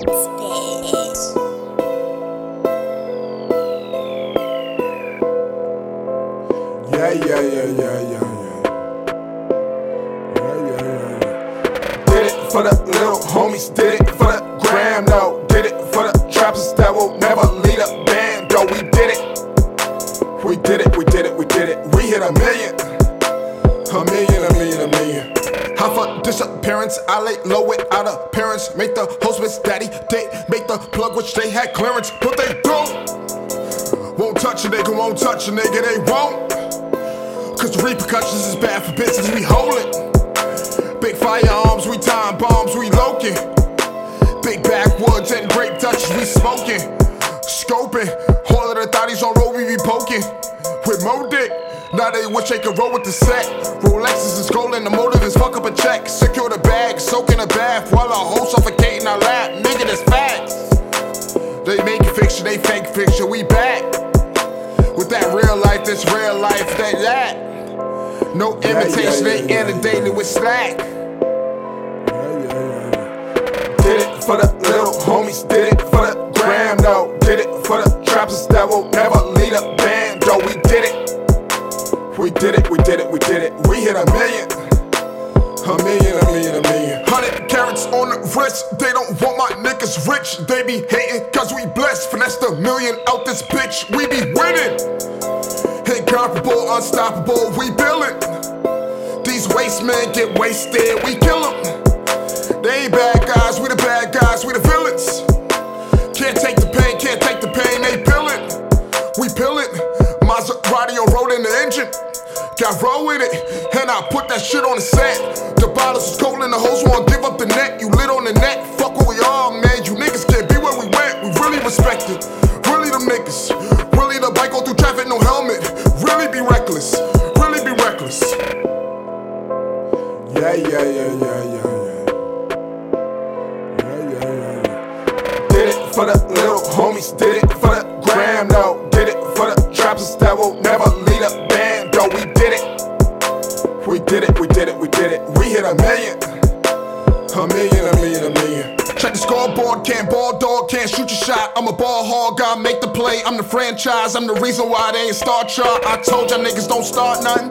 Yeah, yeah, yeah, yeah, yeah, yeah. Yeah, yeah, yeah. Did it for the little homies, did it for the gram, no. Did it for the trappers that will never lead a band, though. We did it. We did it, we did it, we did it. We hit a million. A million, a million, a million. Disappearance, I lay low without appearance. Make the host daddy, they make the plug which they had clearance, but they don't. Won't touch a nigga, won't touch a nigga, they won't. Cause the repercussions is bad for business, we hold it. Big firearms, we time bombs, we loking. Big backwoods and grape Dutch, we smoking. Scoping, all of the thotties on road, we be poking. With Mo Dick, now they wish they could roll with the set. Rolexes is gold and the motive they fake fiction, we back. With that real life, this real life, that that. No imitation, they inundated with slack. Did it for the little homies, did it for the gram, no. Did it for the trappers that will never lead a band, though. We did it. We did it, we did it, we did it. We hit a million. A million, a million, a million. Hundred carats on the wrist. They don't want my niggas rich. They be hating cause we blessed. Finesse the million out this bitch. We be winning. Incomparable, unstoppable. We building. These waste men get wasted. We kill them. They ain't bad guys. We the bad guys. We the villains. Can't take the pain. Can't take the pain. They pillin'. We pillin'. Maserati on road in the engine. Got roll with it, and I put that shit on the set. The bottles is cold and the hoes won't give up the net. You lit on the net, fuck what we are, man. You niggas can't be where we went. We really respect it. Really them niggas. Really the bike go through traffic, no helmet. Really be reckless. Really be reckless. Yeah, yeah, yeah, yeah, yeah, yeah. Yeah, yeah, yeah, yeah. Did it for the little homies, did it Check the scoreboard, can't ball dog, can't shoot your shot. I'm a ball hog, I make the play. I'm the franchise, I'm the reason why they ain't star chart. I told y'all niggas don't start nothing.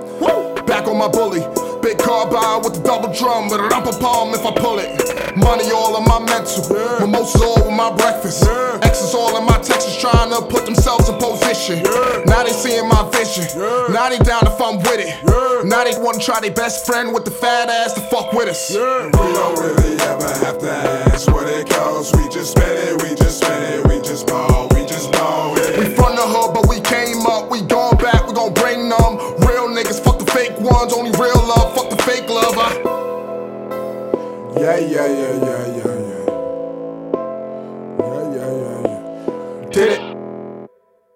Back on my bully. Big car by with the double drum, with a rumper palm if I pull it. Money all in my mental, mimosas all with my breakfast. X's all in my Texas trying to put themselves in position. Now they seeing my vision. Now they down if I'm with it. Now they wanna try their best friend with the fat ass to fuck with us. We don't really ever have to ask what it costs. We just spend it, we just spend it, we just ball, we just ball it. We from the hood, but we came up. We going back, we gon' bring them. Real niggas, fuck the fake ones. Only real love, fuck the fake love. I... Yeah, yeah, yeah, yeah, yeah.